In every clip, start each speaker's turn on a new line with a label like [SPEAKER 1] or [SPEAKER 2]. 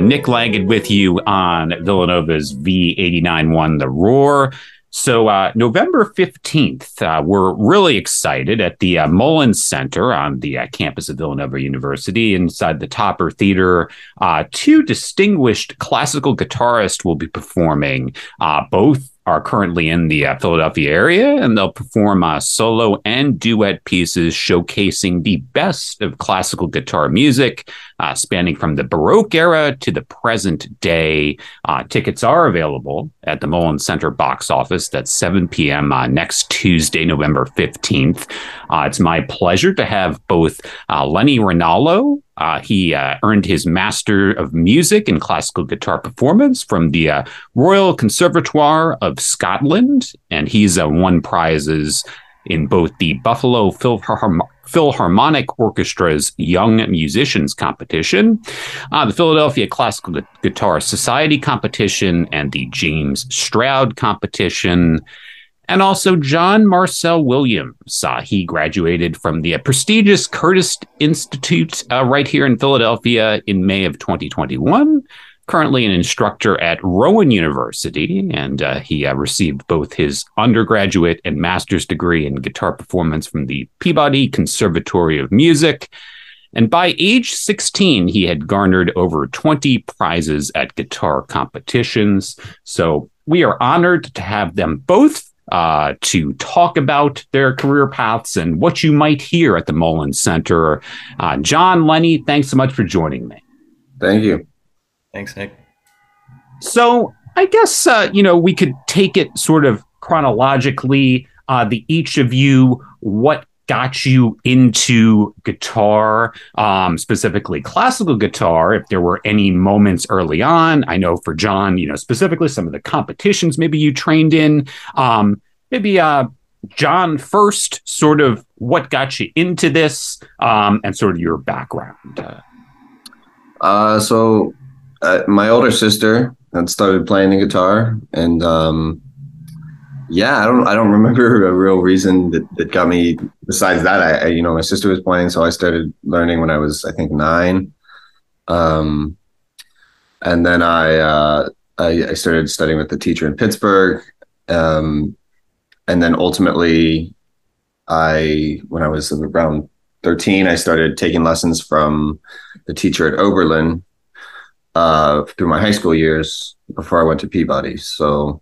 [SPEAKER 1] Nick Langid with you on Villanova's V89.1 The Roar. So, uh, November 15th, uh, we're really excited at the uh, Mullins Center on the uh, campus of Villanova University inside the Topper Theater. Uh, two distinguished classical guitarists will be performing, uh, both are currently in the Philadelphia area, and they'll perform solo and duet pieces showcasing the best of classical guitar music, uh, spanning from the Baroque era to the present day. Uh, tickets are available at the Mullins Center box office. That's 7 p.m. Uh, next Tuesday, November 15th. Uh, it's my pleasure to have both Lenny Ronaldo uh, he uh, earned his Master of Music in Classical Guitar Performance from the uh, Royal Conservatoire of Scotland, and he's uh, won prizes in both the Buffalo Philharm- Philharmonic Orchestra's Young Musicians Competition, uh, the Philadelphia Classical Guitar Society Competition, and the James Stroud Competition and also John Marcel Williams. Uh, he graduated from the prestigious Curtis Institute uh, right here in Philadelphia in May of 2021. Currently an instructor at Rowan University, and uh, he uh, received both his undergraduate and master's degree in guitar performance from the Peabody Conservatory of Music. And by age 16, he had garnered over 20 prizes at guitar competitions. So we are honored to have them both uh, to talk about their career paths and what you might hear at the Mullins Center. Uh, John Lenny, thanks so much for joining me.
[SPEAKER 2] Thank you.
[SPEAKER 3] Thanks, Nick.
[SPEAKER 1] So I guess uh, you know we could take it sort of chronologically. Uh, the each of you, what got you into guitar, um, specifically classical guitar, if there were any moments early on. I know for John, you know, specifically some of the competitions maybe you trained in. Um, maybe uh, John first, sort of what got you into this um, and sort of your background.
[SPEAKER 2] Uh, so uh, my older sister had started playing the guitar and um, yeah, I don't I don't remember a real reason that, that got me. Besides that, I, I, you know my sister was playing, so I started learning when I was I think nine, um, and then I, uh, I, I started studying with the teacher in Pittsburgh, um, and then ultimately, I when I was around thirteen, I started taking lessons from the teacher at Oberlin uh, through my high school years before I went to Peabody. So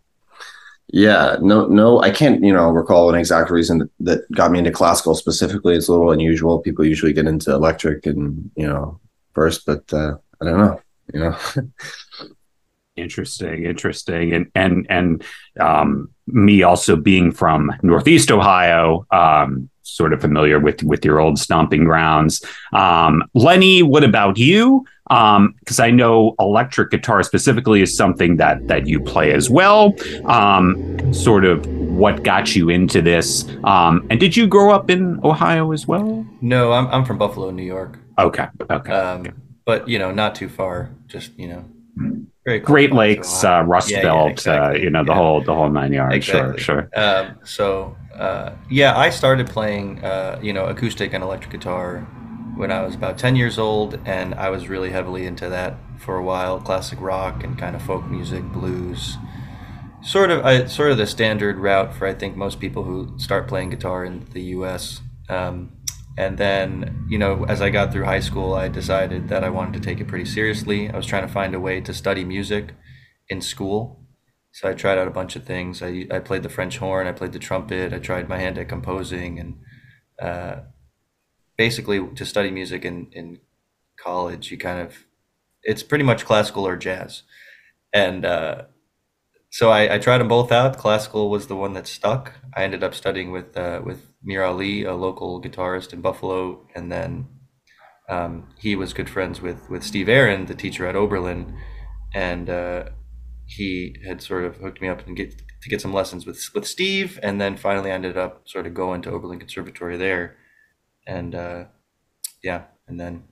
[SPEAKER 2] yeah, no, no, I can't, you know, recall an exact reason that, that got me into classical specifically. It's a little unusual. People usually get into electric and, you know, first, but uh, I don't know, you know.
[SPEAKER 1] interesting, interesting. And, and, and, um, me also being from Northeast Ohio, um, sort of familiar with, with your old stomping grounds. Um, Lenny, what about you? Because um, I know electric guitar specifically is something that that you play as well. Um, sort of what got you into this, um, and did you grow up in Ohio as well?
[SPEAKER 3] No, I'm I'm from Buffalo, New York.
[SPEAKER 1] Okay, okay,
[SPEAKER 3] um,
[SPEAKER 1] okay.
[SPEAKER 3] but you know, not too far. Just you know,
[SPEAKER 1] very Great Lakes, uh, Rust yeah, Belt, yeah, exactly. uh, you know, the yeah. whole the whole nine yards. Exactly. Sure, sure.
[SPEAKER 3] Um, so uh, yeah, I started playing, uh, you know, acoustic and electric guitar when I was about 10 years old, and I was really heavily into that for a while classic rock and kind of folk music, blues. Sort of, I, sort of the standard route for I think most people who start playing guitar in the U.S. Um, and then, you know, as I got through high school, I decided that I wanted to take it pretty seriously. I was trying to find a way to study music in school. So I tried out a bunch of things. I, I played the French horn, I played the trumpet, I tried my hand at composing, and uh, basically to study music in, in college, you kind of it's pretty much classical or jazz, and uh, so I, I, tried them both out. Classical was the one that stuck. I ended up studying with uh, with Mir Ali, a local guitarist in Buffalo, and then um, he was good friends with with Steve Aron, the teacher at Oberlin, and uh, he had sort of hooked me up and get to get some lessons with with Steve, and then finally I ended up sort of going to Oberlin Conservatory there and uh, yeah, and then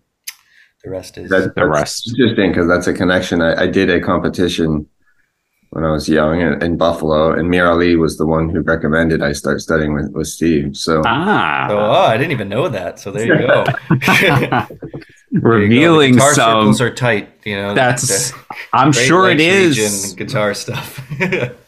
[SPEAKER 3] the rest is
[SPEAKER 2] that, the rest. Interesting because that's a connection. I, I, did a competition when I was young in, in, Buffalo, and Mir Ali was the one who recommended I start studying with, with Steve. So
[SPEAKER 1] ah,
[SPEAKER 3] so, oh, I didn't even know that. So there you go.
[SPEAKER 1] revealing
[SPEAKER 3] guitar
[SPEAKER 1] some.
[SPEAKER 3] circles are tight. You know,
[SPEAKER 1] That's, I'm sure it is.
[SPEAKER 3] guitar stuff.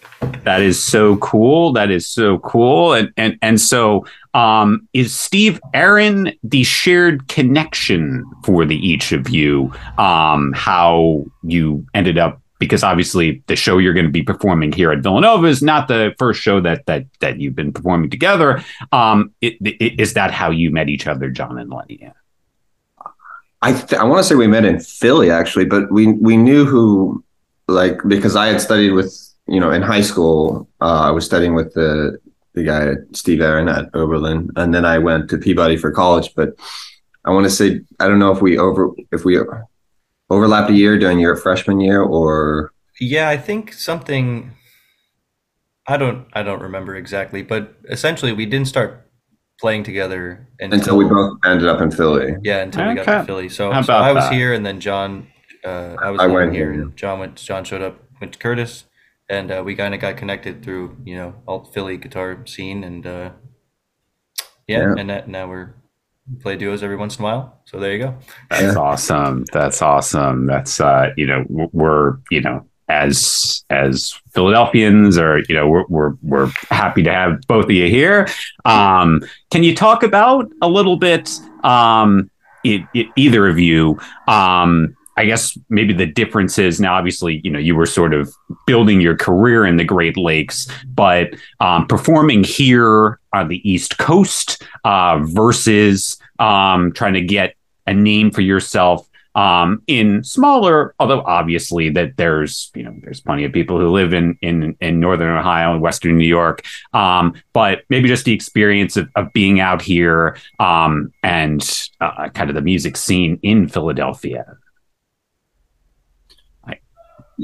[SPEAKER 1] that is so cool. That is so cool. And and and so, um, is Steve Aron the shared connection for the each of you? Um, how you ended up because obviously the show you're going to be performing here at Villanova is not the first show that that that you've been performing together. Um, it, it, is that how you met each other, John and Lenny?
[SPEAKER 2] I th- I want to say we met in Philly actually, but we we knew who like because I had studied with you know in high school uh, I was studying with the the guy Steve Aron at Oberlin, and then I went to Peabody for college. But I want to say I don't know if we over if we overlapped a year during your freshman year or
[SPEAKER 3] yeah i think something i don't i don't remember exactly but essentially we didn't start playing together
[SPEAKER 2] until, until we both ended up in philly
[SPEAKER 3] yeah until okay. we got to philly so, so i was that? here and then john uh, i was I went here and john went john showed up went to curtis and uh, we kind of got connected through you know alt philly guitar scene and uh, yeah, yeah. and that, now we're play duos every once in a while. So there you go.
[SPEAKER 1] That's awesome. That's awesome. That's uh, you know, we're you know, as as Philadelphians, or you know, we're we're we're happy to have both of you here. Um, can you talk about a little bit, um, it, it, either of you, um, I guess maybe the difference is now, obviously, you know, you were sort of building your career in the Great Lakes, but um, performing here on the East Coast uh, versus um, trying to get a name for yourself um, in smaller, although obviously that there's you know there's plenty of people who live in in in northern Ohio and western New York, um, but maybe just the experience of, of being out here um, and uh, kind of the music scene in Philadelphia.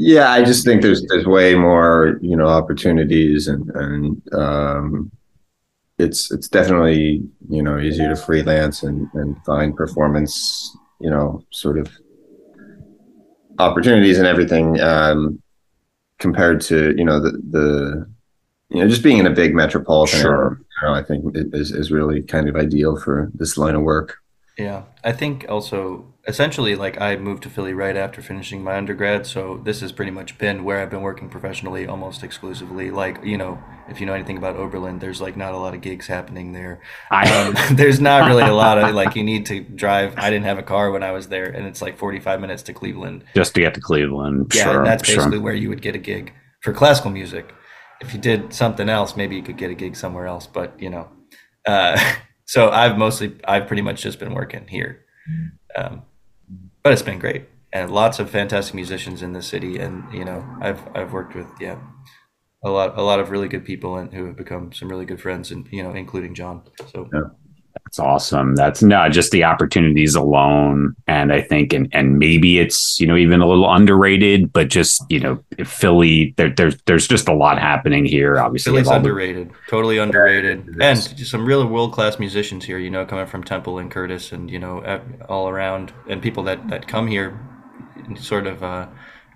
[SPEAKER 2] Yeah, I just think there's there's way more you know opportunities and and um, it's it's definitely you know easier to freelance and and find performance you know sort of opportunities and everything um, compared to you know the the you know just being in a big metropolitan sure. area. You know, I think is is really kind of ideal for this line of work.
[SPEAKER 3] Yeah, I think also essentially like I moved to Philly right after finishing my undergrad, so this has pretty much been where I've been working professionally almost exclusively. Like you know, if you know anything about Oberlin, there's like not a lot of gigs happening there. Um, there's not really a lot of like you need to drive. I didn't have a car when I was there, and it's like 45 minutes to Cleveland
[SPEAKER 1] just to get to Cleveland.
[SPEAKER 3] Yeah,
[SPEAKER 1] sure,
[SPEAKER 3] and that's basically
[SPEAKER 1] sure.
[SPEAKER 3] where you would get a gig for classical music. If you did something else, maybe you could get a gig somewhere else. But you know. Uh, so I've mostly I've pretty much just been working here, um, but it's been great and lots of fantastic musicians in the city, and you know I've I've worked with yeah a lot a lot of really good people and who have become some really good friends, and you know including John. So
[SPEAKER 1] yeah. That's awesome. That's not just the opportunities alone. And I think, and, and maybe it's, you know, even a little underrated, but just, you know, Philly, there, there's, there's just a lot happening here. Obviously,
[SPEAKER 3] Philly's underrated, the- totally underrated. And some really world-class musicians here, you know, coming from Temple and Curtis and, you know, all around and people that, that come here sort of, uh,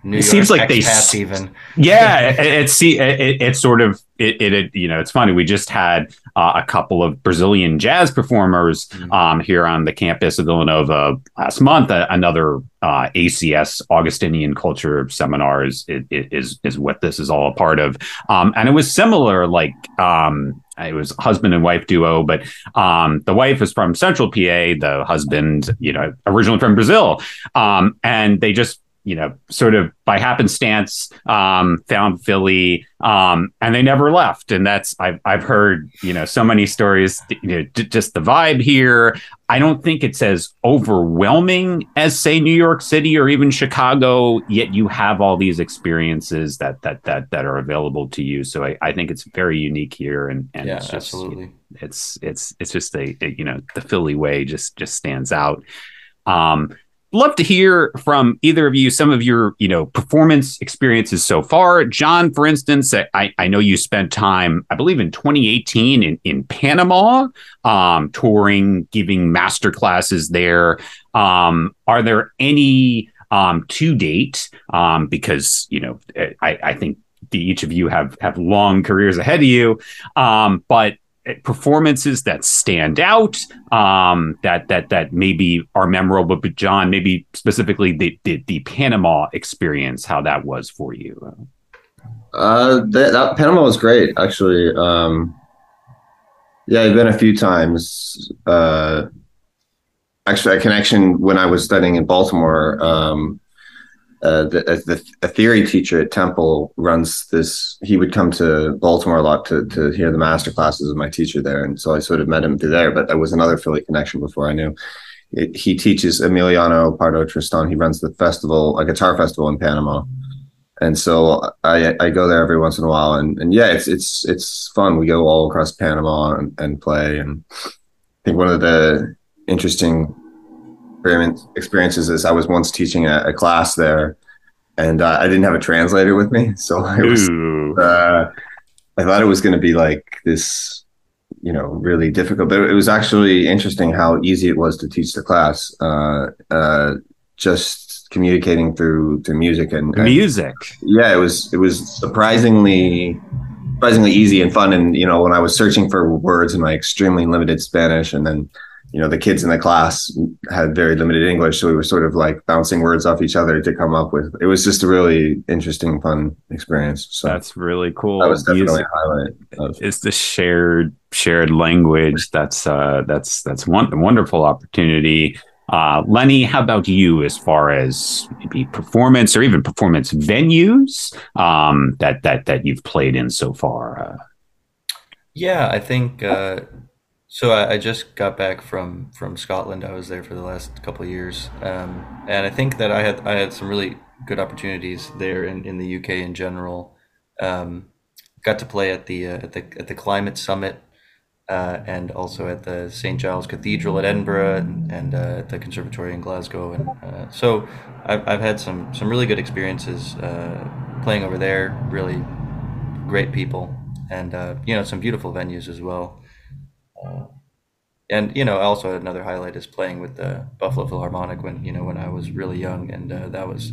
[SPEAKER 3] New it York seems like they even.
[SPEAKER 1] Yeah it, it, it, it, sort of it, it, you know it's funny we just had uh, a couple of brazilian jazz performers mm-hmm. um, here on the campus of villanova last month. Uh, another uh, acs augustinian culture seminar is, is is what this is all a part of. Um, and it was similar like um, it was husband and wife duo, but um, the wife is from Central PA, the husband, you know, originally from Brazil, um, and they just you know, sort of by happenstance, um, found Philly, um, and they never left. And that's I've I've heard you know so many stories. You know, d- just the vibe here. I don't think it's as overwhelming as say New York City or even Chicago. Yet you have all these experiences that that that that are available to you. So I, I think it's very unique here, and and
[SPEAKER 3] yeah,
[SPEAKER 1] it's just,
[SPEAKER 3] absolutely.
[SPEAKER 1] It's it's it's just a, a you know the Philly way just just stands out. Um, love to hear from either of you some of your you know performance experiences so far. John for instance i, I know you spent time i believe in 2018 in, in panama um, touring giving master classes there. Um, are there any um, to date? Um, because you know I, I think the, each of you have have long careers ahead of you. Um, but performances that stand out um, that that that maybe are memorable but john maybe specifically the, the, the panama experience how that was for you.
[SPEAKER 2] Uh that, that panama was great actually. Um yeah i've been a few times uh actually a connection when i was studying in baltimore um uh, the, the, a theory teacher at Temple runs this. He would come to Baltimore a lot to, to hear the master classes of my teacher there, and so I sort of met him through there. But there was another Philly connection before I knew. It, he teaches Emiliano Pardo Tristan. He runs the festival, a guitar festival in Panama, and so I I go there every once in a while, and and yeah, it's it's it's fun. We go all across Panama and, and play, and I think one of the interesting experiences is I was once teaching a, a class there, and uh, I didn't have a translator with me, so I was uh, I thought it was going to be like this, you know, really difficult. But it was actually interesting how easy it was to teach the class. Uh, uh just communicating through to music and, and
[SPEAKER 1] music.
[SPEAKER 2] Yeah, it was it was surprisingly surprisingly easy and fun. And you know, when I was searching for words in my extremely limited Spanish, and then you know the kids in the class had very limited english so we were sort of like bouncing words off each other to come up with it was just a really interesting fun experience so.
[SPEAKER 1] That's really cool.
[SPEAKER 2] That was definitely a highlight
[SPEAKER 1] of- it's the shared shared language that's uh that's that's one wonderful opportunity. Uh, Lenny, how about you as far as maybe performance or even performance venues um, that that that you've played in so far? Uh,
[SPEAKER 3] yeah, I think uh, so I, I just got back from from Scotland. I was there for the last couple of years, um, and I think that I had I had some really good opportunities there in, in the UK in general. Um, got to play at the uh, at the at the Climate Summit, uh, and also at the St Giles Cathedral at Edinburgh, and, and uh, at the Conservatory in Glasgow. And uh, so I've, I've had some some really good experiences uh, playing over there. Really great people, and uh, you know some beautiful venues as well. And you know, also another highlight is playing with the Buffalo Philharmonic when you know when I was really young, and uh, that was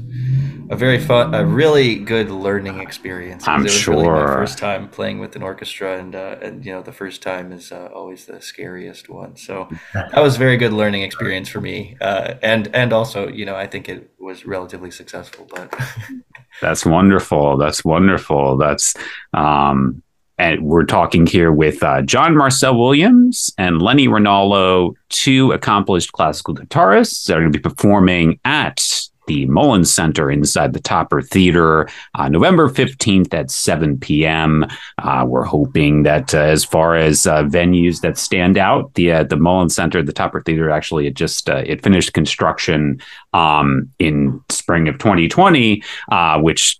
[SPEAKER 3] a very fun, a really good learning experience.
[SPEAKER 1] I'm
[SPEAKER 3] it was
[SPEAKER 1] sure.
[SPEAKER 3] Really my first time playing with an orchestra, and uh, and you know the first time is uh, always the scariest one. So that was a very good learning experience for me, uh, and and also you know I think it was relatively successful. But
[SPEAKER 1] that's wonderful. That's wonderful. That's um, and we're talking here with uh, John Marcel Williams and Lenny Ronaldo, two accomplished classical guitarists that are going to be performing at the Mullins Center inside the Topper Theater uh, November 15th at 7 p.m. Uh, we're hoping that uh, as far as uh, venues that stand out, the uh, the Mullins Center, the Topper Theater, actually it just uh, it finished construction um, in spring of 2020, which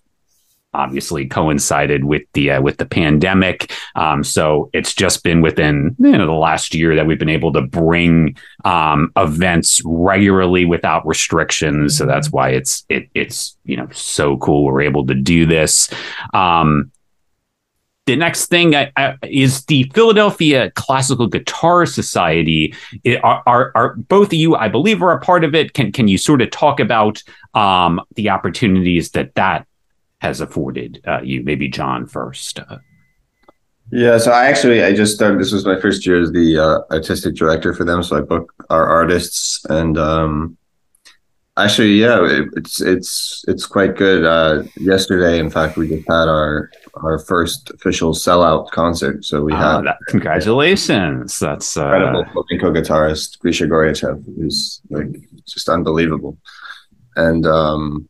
[SPEAKER 1] obviously coincided with the uh, with the pandemic. Um, so it's just been within you know the last year that we've been able to bring um, events regularly without restrictions. So that's why it's it it's you know so cool we're able to do this. Um, the next thing I, I, is the Philadelphia Classical Guitar Society. It, are, are, are, both of you, I believe, are a part of it? Can can you sort of talk about um, the opportunities that that has afforded uh, you? Maybe John first. Uh,
[SPEAKER 2] yeah, so I actually I just started. This was my first year as the uh, artistic director for them. So I book our artists, and um, actually, yeah, it, it's it's it's quite good. Uh, yesterday, in fact, we just had our our first official sellout concert. So we ah, had
[SPEAKER 1] that, congratulations. That's uh, incredible
[SPEAKER 2] flamenco guitarist Grisha Goryachev, who's like just unbelievable, and um,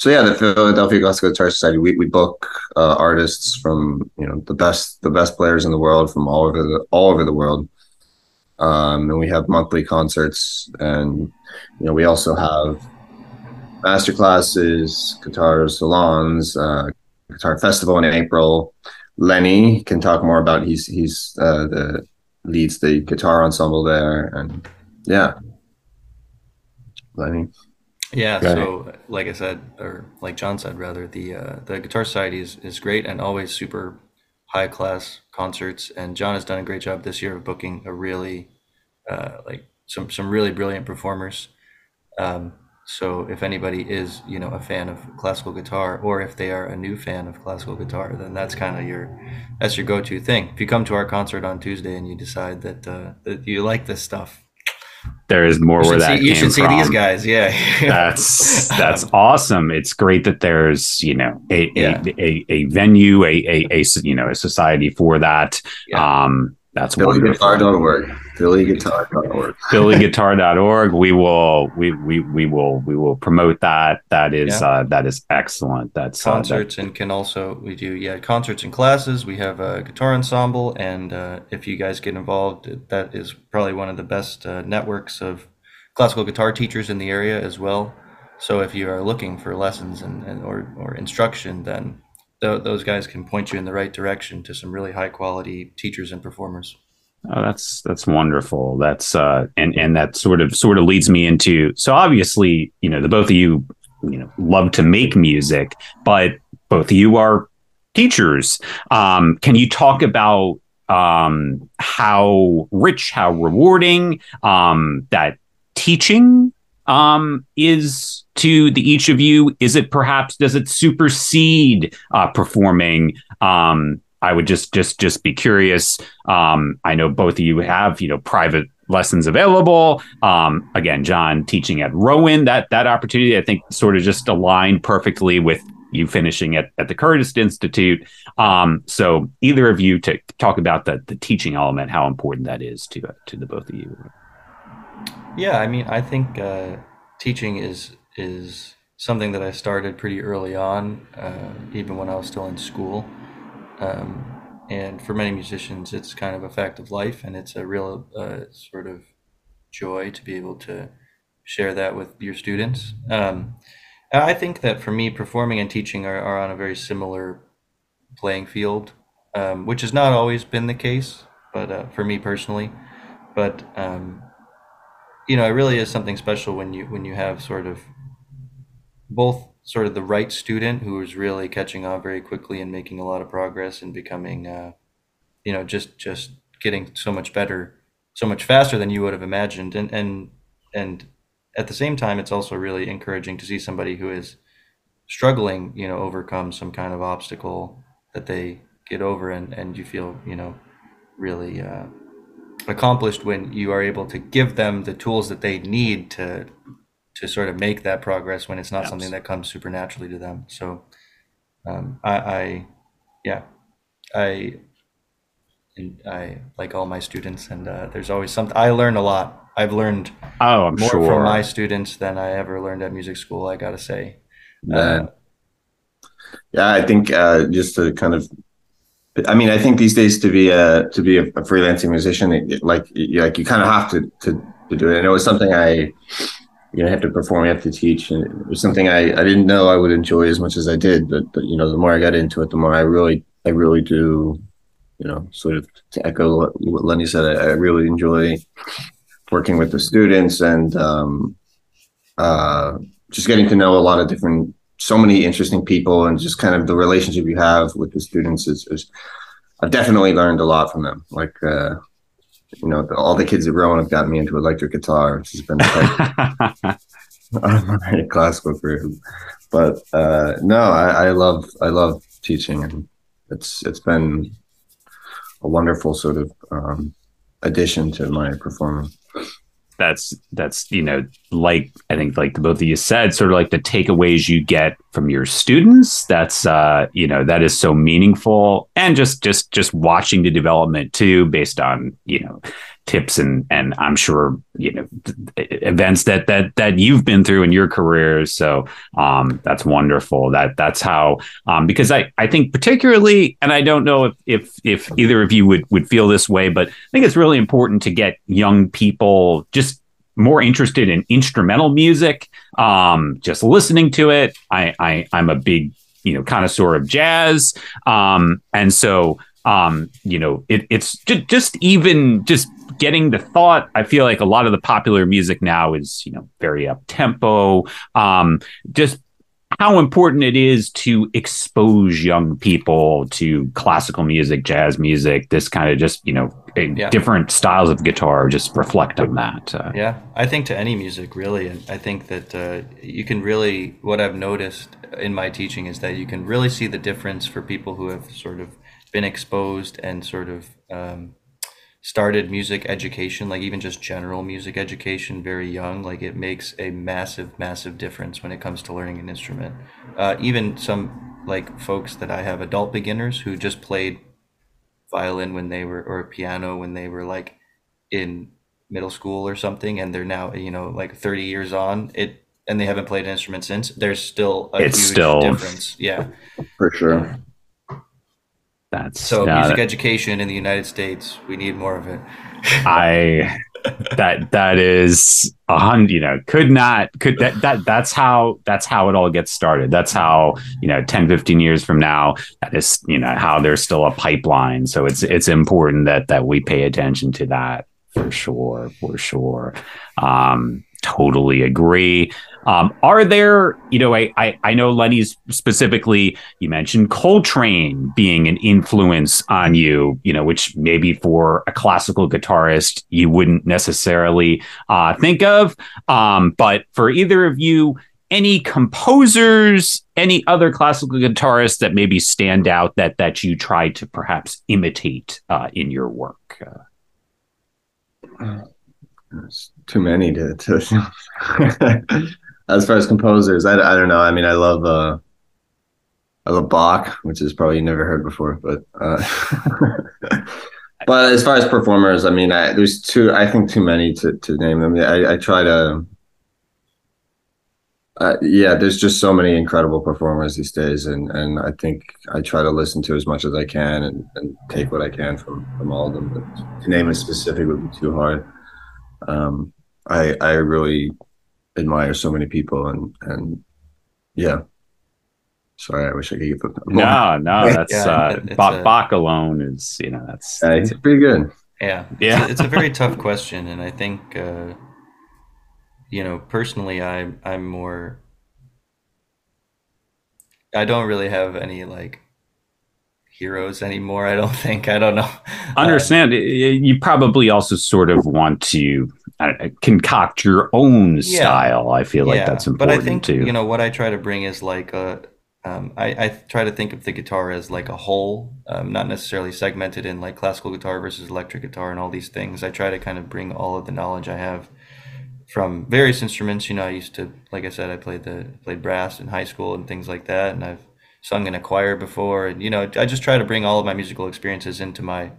[SPEAKER 2] so yeah, the Philadelphia Classical Guitar Society, we, we book uh, artists from you know the best the best players in the world from all over the all over the world, um, and we have monthly concerts, and you know we also have master classes, guitar salons, uh, guitar festival in April. Lenny can talk more about he's he's uh, the leads the guitar ensemble there, and yeah, Lenny.
[SPEAKER 3] Yeah, so like I said, or like John said, rather, the uh, the Guitar Society is, is great and always super high class concerts. And John has done a great job this year of booking a really uh, like some some really brilliant performers. Um, so if anybody is, you know, a fan of classical guitar, or if they are a new fan of classical guitar, then that's kind of your that's your go-to thing. If you come to our concert on Tuesday and you decide that uh, that you like this stuff,
[SPEAKER 1] there is more where that
[SPEAKER 3] see, you should
[SPEAKER 1] see from.
[SPEAKER 3] these guys. Yeah,
[SPEAKER 1] that's that's awesome. It's great that there's you know a yeah. a, a, a, venue, a, a, a you know a society for that. Yeah. Um, that's
[SPEAKER 2] PhillyGuitar.org. PhillyGuitar.org.
[SPEAKER 1] PhillyGuitar.org. We will we, we we will we will promote that. That is yeah. uh, that is excellent. That's
[SPEAKER 3] concerts
[SPEAKER 1] uh,
[SPEAKER 3] that... and can also we do yeah concerts and classes. We have a guitar ensemble, and uh, if you guys get involved, that is probably one of the best uh, networks of classical guitar teachers in the area as well. So if you are looking for lessons and, and or or instruction, then th- those guys can point you in the right direction to some really high quality teachers and performers.
[SPEAKER 1] Oh, that's that's wonderful. That's uh, and and that sort of sort of leads me into so obviously you know the both of you you know love to make music, but both of you are teachers. Um, can you talk about um, how rich, how rewarding um, that teaching um, is to the each of you? Is it perhaps does it supersede uh, performing? Um, I would just just just be curious. Um, I know both of you have you know private lessons available. Um, again, John teaching at Rowan, that that opportunity I think sort of just aligned perfectly with you finishing at, at the Curtis Institute. Um, so either of you to talk about the the teaching element, how important that is to uh, to the both of you.
[SPEAKER 3] Yeah, I mean, I think uh, teaching is is something that I started pretty early on, uh, even when I was still in school. Um, and for many musicians, it's kind of a fact of life, and it's a real uh, sort of joy to be able to share that with your students. Um, I think that for me, performing and teaching are, are on a very similar playing field, um, which has not always been the case, but uh, for me personally. But um, you know, it really is something special when you when you have sort of both sort of the right student who is really catching on very quickly and making a lot of progress and becoming, uh, you know, just just getting so much better, so much faster than you would have imagined, and and and at the same time, it's also really encouraging to see somebody who is struggling, you know, overcome some kind of obstacle that they get over, and and you feel, you know, really. Uh, accomplished when you are able to give them the tools that they need to to sort of make that progress when it's not something that comes supernaturally to them. So um, I, I, yeah, I, I like all my students, and uh, there's always something. I learn a lot. I've learned
[SPEAKER 1] oh, I'm
[SPEAKER 3] more
[SPEAKER 1] sure.
[SPEAKER 3] from my students than I ever learned at music school. I got to say. Uh,
[SPEAKER 2] yeah, I think uh, just to kind of I mean, I think these days to be a to be a, a freelancing musician, it, like you, like you kind of have to, to to do it. And it was something I, you know, have to perform, you have to teach, and it was something I, I didn't know I would enjoy as much as I did. But, but you know, the more I got into it, the more I really I really do, you know, sort of to echo what, what Lenny said. I, I really enjoy working with the students and um, uh, just getting to know a lot of different so many interesting people and just kind of the relationship you have with the students is, is I've definitely learned a lot from them. Like, uh, you know, the, all the kids at Rowan have gotten me into electric guitar, which has been my classical career. But uh, no, I, I love I love teaching, and it's it's been a wonderful sort of um, addition to my performance
[SPEAKER 1] that's that's you know like i think like the both of you said sort of like the takeaways you get from your students. That's uh you know that is so meaningful. And just just just watching the development too based on you know tips and and I'm sure you know events that that that you've been through in your careers. So um, that's wonderful. That that's how um, because I I think particularly, and I don't know if if if either of you would would feel this way, but I think it's really important to get young people just more interested in instrumental music um, just listening to it I, I i'm a big you know connoisseur of jazz um, and so um, you know it, it's just, just even just getting the thought. I feel like a lot of the popular music now is, you know, very up tempo. Um, just how important it is to expose young people to classical music, jazz music, this kind of just you know yeah. different styles of guitar. Just reflect on that.
[SPEAKER 3] Uh, yeah, I think to any music really, and I think that uh, you can really what I've noticed in my teaching is that you can really see the difference for people who have sort of been exposed and sort of um, started music education, like even just general music education, very young, like it makes a massive, massive difference when it comes to learning an instrument. Uh, even some like folks that I have adult beginners who just played violin when they were or piano when they were like in middle school or something and they're now you know like 30 years on it and they haven't played an instrument since there's still a
[SPEAKER 1] it's huge still
[SPEAKER 3] difference. Yeah.
[SPEAKER 2] For sure
[SPEAKER 1] that's
[SPEAKER 3] so music that, education in the United States. We need more of it.
[SPEAKER 1] I that that is a hundred. You know, could not could that that that's how that's how it all gets started. That's how you know 10, 15 years from now. That is you know how there's still a pipeline. So it's it's important that that we pay attention to that for sure, for sure. Um, totally agree. Um, are there, you know, I, I, I know Lenny's specifically, you mentioned Coltrane being an influence on you, you know, which maybe for a classical guitarist you wouldn't necessarily uh, think of. Um, but for either of you, any composers, any other classical guitarists that maybe stand out that that you try to perhaps imitate uh, in your work?
[SPEAKER 2] Uh, there's too many to, to as far as composers, I, I don't know. I mean, I love uh, I love Bach, which is probably never heard before, but uh, but as far as performers, I mean, I, there's too. I think too many to to name them. I, I try to. Uh, yeah, there's just so many incredible performers these days, and, and I think I try to listen to as much as I can and, and take what I can from, from all of them. But to name a specific would be too hard. Um, I I really admire so many people and and yeah. Sorry i wish i could give them
[SPEAKER 1] no no that's yeah, uh Bach, a, Bach alone is you know that's,
[SPEAKER 2] uh, it's pretty good.
[SPEAKER 3] Yeah. Yeah. It's a, it's a very tough question and i think uh you know personally i i'm more i don't really have any like heroes anymore i don't think. I don't know.
[SPEAKER 1] Understand you probably also sort of want to concoct your own yeah. style. I feel like that's important
[SPEAKER 3] but I think,
[SPEAKER 1] too.
[SPEAKER 3] You know what I try to bring is like a. Um, I, I try to think of the guitar as like a whole, um, not necessarily segmented in like classical guitar versus electric guitar and all these things. I try to kind of bring all of the knowledge I have from various instruments. You know, I used to, like I said, I played the played brass in high school and things like that, and I've sung in a choir before, and you know, I just try to bring all of my musical experiences into my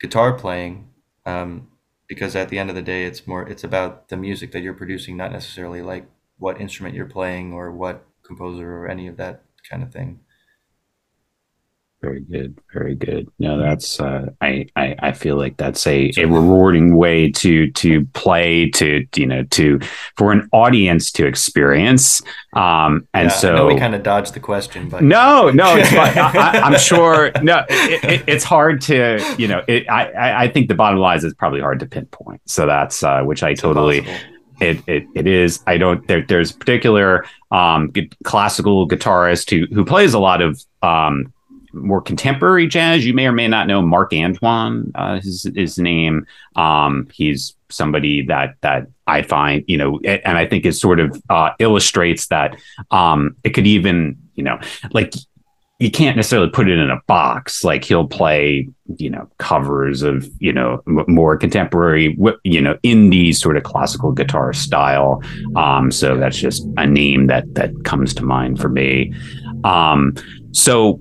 [SPEAKER 3] guitar playing. Um, because at the end of the day it's more it's about the music that you're producing not necessarily like what instrument you're playing or what composer or any of that kind of thing
[SPEAKER 1] very good very good no that's uh, I, I i feel like that's a a rewarding way to to play to you know to for an audience to experience um and yeah, so
[SPEAKER 3] we kind of dodged the question but
[SPEAKER 1] no no it's I, am sure no it, it, it's hard to you know it i i think the bottom line is it's probably hard to pinpoint so that's uh which i it's totally impossible. It, it, it is. I don't. There, there's a particular um, classical guitarist who who plays a lot of um, more contemporary jazz. You may or may not know Marc Antoine, uh, his, name. Um, he's somebody that that I find, you know, and I think it sort of uh, illustrates that um, it could even, you know, like you can't necessarily put it in a box. Like he'll play, you know, covers of, you know, more contemporary, you know, indie sort of classical guitar style. Um, so that's just a name that that comes to mind for me. Um, so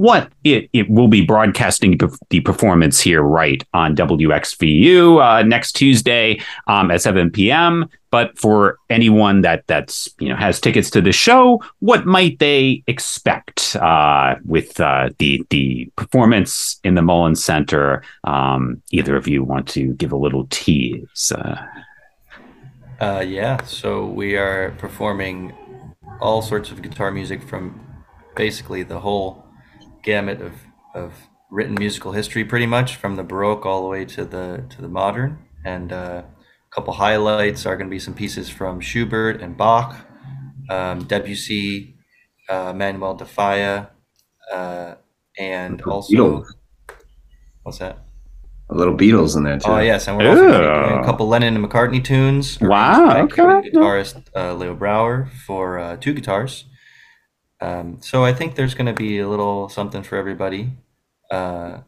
[SPEAKER 1] what it, it will be broadcasting the performance here right on WXVU uh, next Tuesday um, at 7 p.m. But for anyone that that's you know has tickets to the show, what might they expect uh, with uh, the the performance in the Mullins Center? Um, either of you want to give a little tease? Uh,
[SPEAKER 3] uh, yeah, so we are performing all sorts of guitar music from basically the whole gamut of, of written musical history, pretty much from the Baroque all the way to the to the modern. And uh, a couple highlights are going to be some pieces from Schubert and Bach, um, Debussy, uh, Manuel de Falla, uh, and also
[SPEAKER 2] Beatles.
[SPEAKER 3] what's that?
[SPEAKER 2] A little Beatles in there too.
[SPEAKER 3] Oh yes, and we're also doing a couple Lennon and McCartney tunes.
[SPEAKER 1] Wow, okay.
[SPEAKER 3] Guitarist uh, Leo Brouwer for uh, two guitars. Um, so I think there's going to be a little something for everybody. Uh,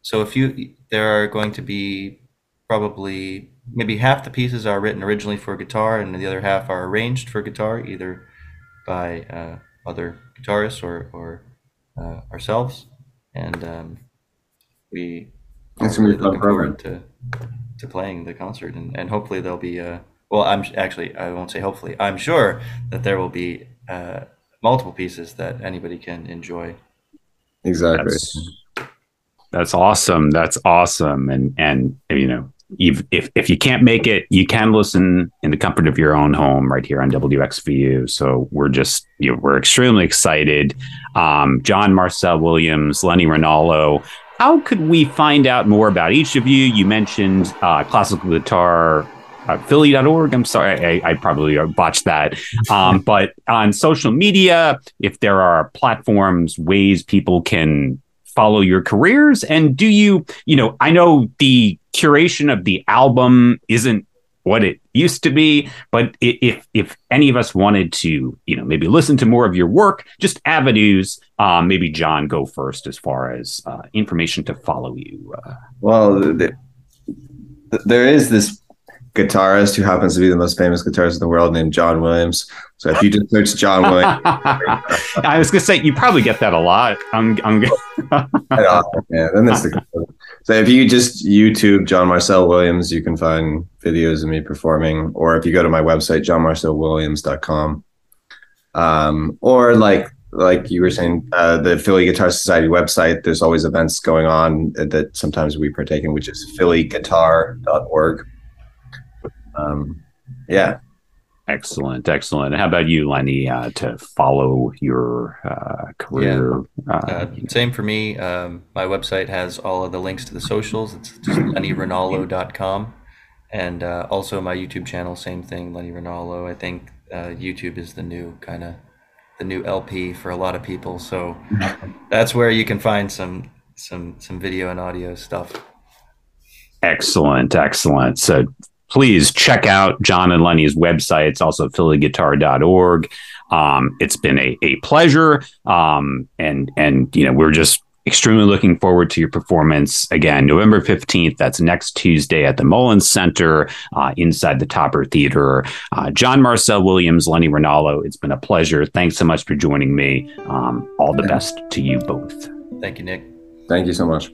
[SPEAKER 3] so if you, there are going to be probably maybe half the pieces are written originally for guitar, and the other half are arranged for guitar, either by uh, other guitarists or or uh, ourselves. And um, we
[SPEAKER 2] It's
[SPEAKER 3] are
[SPEAKER 2] gonna be
[SPEAKER 3] really looking forward to to playing the concert, and, and hopefully there'll be uh well, I'm actually I won't say hopefully I'm sure that there will be uh, multiple pieces that anybody can enjoy.
[SPEAKER 2] Exactly.
[SPEAKER 1] That's, that's awesome. That's awesome. And and you know, if if if you can't make it, you can listen in the comfort of your own home right here on WXVU. So we're just you know, we're extremely excited. Um, John Marcel Williams, Lenny Ronaldo. How could we find out more about each of you? You mentioned uh, classical guitar. Uh, Philly.org. I'm sorry, I, I probably botched that. Um, but on social media, if there are platforms, ways people can follow your careers, and do you, you know, I know the curation of the album isn't what it used to be, but if if any of us wanted to, you know, maybe listen to more of your work, just avenues. Um, maybe John go first as far as uh, information to follow you. Uh,
[SPEAKER 2] Well, th- th- there is this guitarist who happens to be the most famous guitarist in the world named John Williams. So if you just search John Williams,
[SPEAKER 1] I was gonna say you probably get that a lot. I'm, I'm
[SPEAKER 2] yeah, then that's the. So if you just YouTube John Marcel Williams, you can find videos of me performing. Or if you go to my website, johnmarcelwilliams.com, um, or like like you were saying, uh, the Philly Guitar Society website. There's always events going on that sometimes we partake in, which is phillyguitar.org. Um, yeah,
[SPEAKER 1] Excellent, excellent. How about you, Lenny, uh, to follow your uh, career? Uh,
[SPEAKER 3] Uh, same for me. Um, my website has all of the links to the socials. It's just lennyronaldo.com. And uh, also my YouTube channel, same thing, Lenny Ronaldo. I think uh, YouTube is the new kind of the new LP for a lot of people. So that's where you can find some some some video and audio stuff.
[SPEAKER 1] Excellent, excellent. So please check out John and Lenny's website. It's also phillyguitar.org. Um, it's been a, a pleasure. Um, and, and, you know, we're just extremely looking forward to your performance again, November 15th. That's next Tuesday at the Mullins Center uh, inside the Topper Theater. Uh, John Marcel Williams, Lenny Ronaldo, it's been a pleasure. Thanks so much for joining me. Um, all the best to you both.
[SPEAKER 3] Thank you, Nick.
[SPEAKER 2] thank you so much.